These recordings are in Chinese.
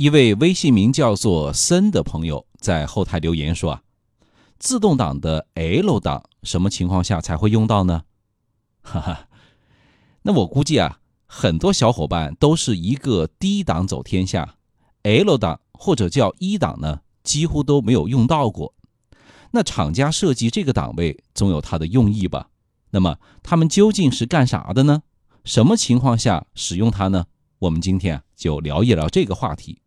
一位微信名叫做森的朋友在后台留言说：“啊，自动挡的 L 档什么情况下才会用到呢？”哈哈，那我估计啊，很多小伙伴都是一个低档走天下，L 档或者叫一档呢，几乎都没有用到过。那厂家设计这个档位总有它的用意吧？那么他们究竟是干啥的呢？什么情况下使用它呢？我们今天就聊一聊这个话题。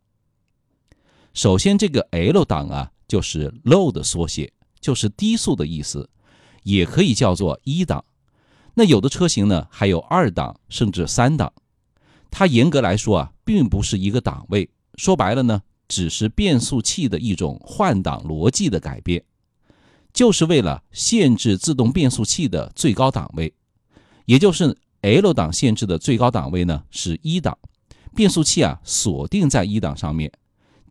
首先，这个 L 档啊，就是 Low 的缩写，就是低速的意思，也可以叫做一档。那有的车型呢，还有二档甚至三档。它严格来说啊，并不是一个档位，说白了呢，只是变速器的一种换挡逻辑的改变，就是为了限制自动变速器的最高档位，也就是 L 档限制的最高档位呢是一档，变速器啊锁定在一档上面。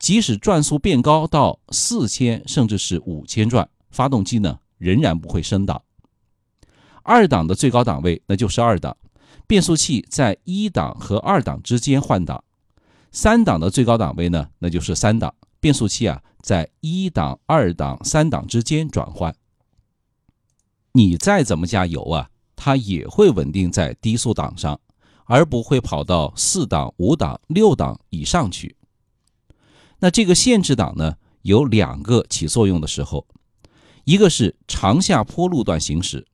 即使转速变高到四千甚至是五千转，发动机呢仍然不会升档。二档的最高档位那就是二档，变速器在一档和二档之间换挡。三档的最高档位呢那就是三档，变速器啊在一档、二档、三档之间转换。你再怎么加油啊，它也会稳定在低速档上，而不会跑到四档、五档、六档以上去。那这个限制档呢，有两个起作用的时候，一个是长下坡路段行驶。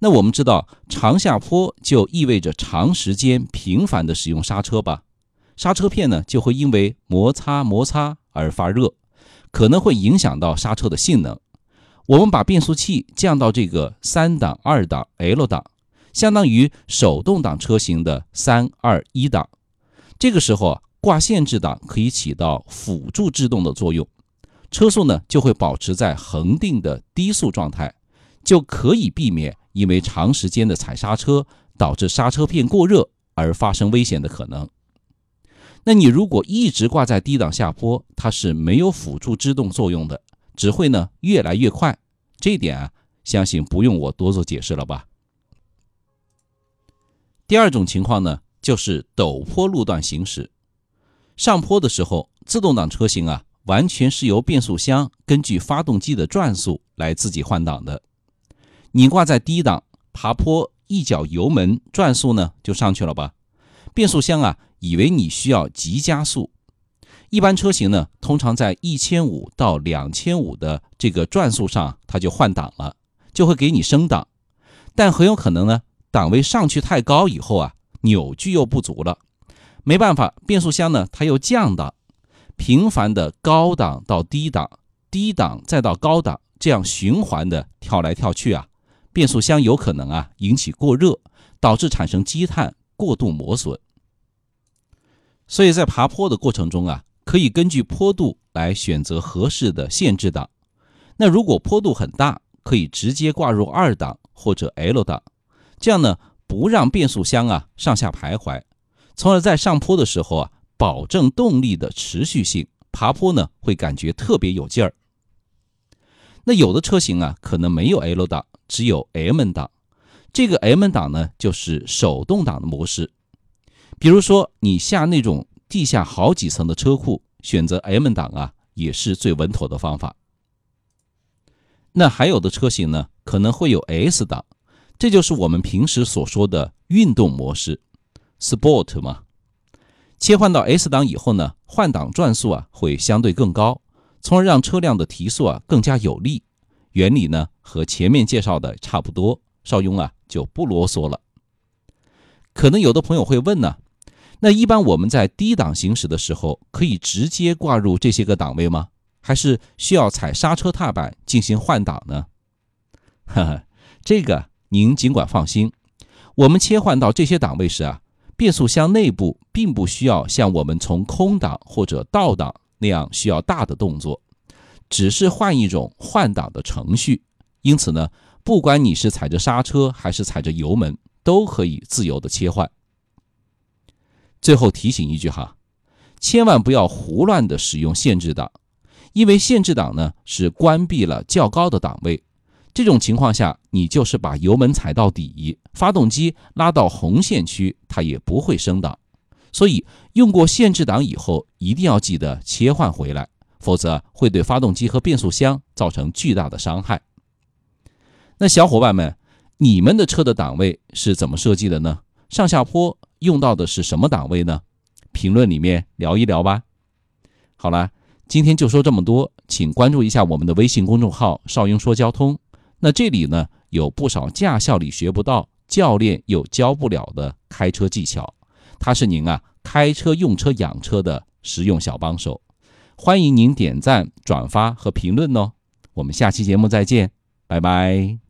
那我们知道，长下坡就意味着长时间频繁的使用刹车吧，刹车片呢就会因为摩擦摩擦而发热，可能会影响到刹车的性能。我们把变速器降到这个三档、二档、L 档，相当于手动挡车型的三二一档，这个时候啊。挂限制档可以起到辅助制动的作用，车速呢就会保持在恒定的低速状态，就可以避免因为长时间的踩刹车导致刹车片过热而发生危险的可能。那你如果一直挂在低档下坡，它是没有辅助制动作用的，只会呢越来越快。这一点啊，相信不用我多做解释了吧。第二种情况呢，就是陡坡路段行驶。上坡的时候，自动挡车型啊，完全是由变速箱根据发动机的转速来自己换挡的。你挂在低档，爬坡一脚油门，转速呢就上去了吧？变速箱啊，以为你需要急加速。一般车型呢，通常在一千五到两千五的这个转速上，它就换挡了，就会给你升档。但很有可能呢，档位上去太高以后啊，扭矩又不足了。没办法，变速箱呢，它又降档，频繁的高档到低档，低档再到高档，这样循环的跳来跳去啊，变速箱有可能啊引起过热，导致产生积碳，过度磨损。所以在爬坡的过程中啊，可以根据坡度来选择合适的限制档。那如果坡度很大，可以直接挂入二档或者 L 档，这样呢不让变速箱啊上下徘徊。从而在上坡的时候啊，保证动力的持续性，爬坡呢会感觉特别有劲儿。那有的车型啊，可能没有 L 档，只有 M 档。这个 M 档呢，就是手动挡的模式。比如说你下那种地下好几层的车库，选择 M 档啊，也是最稳妥的方法。那还有的车型呢，可能会有 S 档，这就是我们平时所说的运动模式。Sport 嘛，切换到 S 档以后呢，换挡转速啊会相对更高，从而让车辆的提速啊更加有力。原理呢和前面介绍的差不多，邵雍啊就不啰嗦了。可能有的朋友会问呢，那一般我们在低档行驶的时候，可以直接挂入这些个档位吗？还是需要踩刹车踏板进行换挡呢？哈哈，这个您尽管放心，我们切换到这些档位时啊。变速箱内部并不需要像我们从空档或者倒档那样需要大的动作，只是换一种换挡的程序。因此呢，不管你是踩着刹车还是踩着油门，都可以自由的切换。最后提醒一句哈，千万不要胡乱的使用限制档，因为限制档呢是关闭了较高的档位。这种情况下，你就是把油门踩到底，发动机拉到红线区，它也不会升档。所以用过限制档以后，一定要记得切换回来，否则会对发动机和变速箱造成巨大的伤害。那小伙伴们，你们的车的档位是怎么设计的呢？上下坡用到的是什么档位呢？评论里面聊一聊吧。好了，今天就说这么多，请关注一下我们的微信公众号“少英说交通”。那这里呢有不少驾校里学不到、教练又教不了的开车技巧，它是您啊开车、用车、养车的实用小帮手。欢迎您点赞、转发和评论哦。我们下期节目再见，拜拜。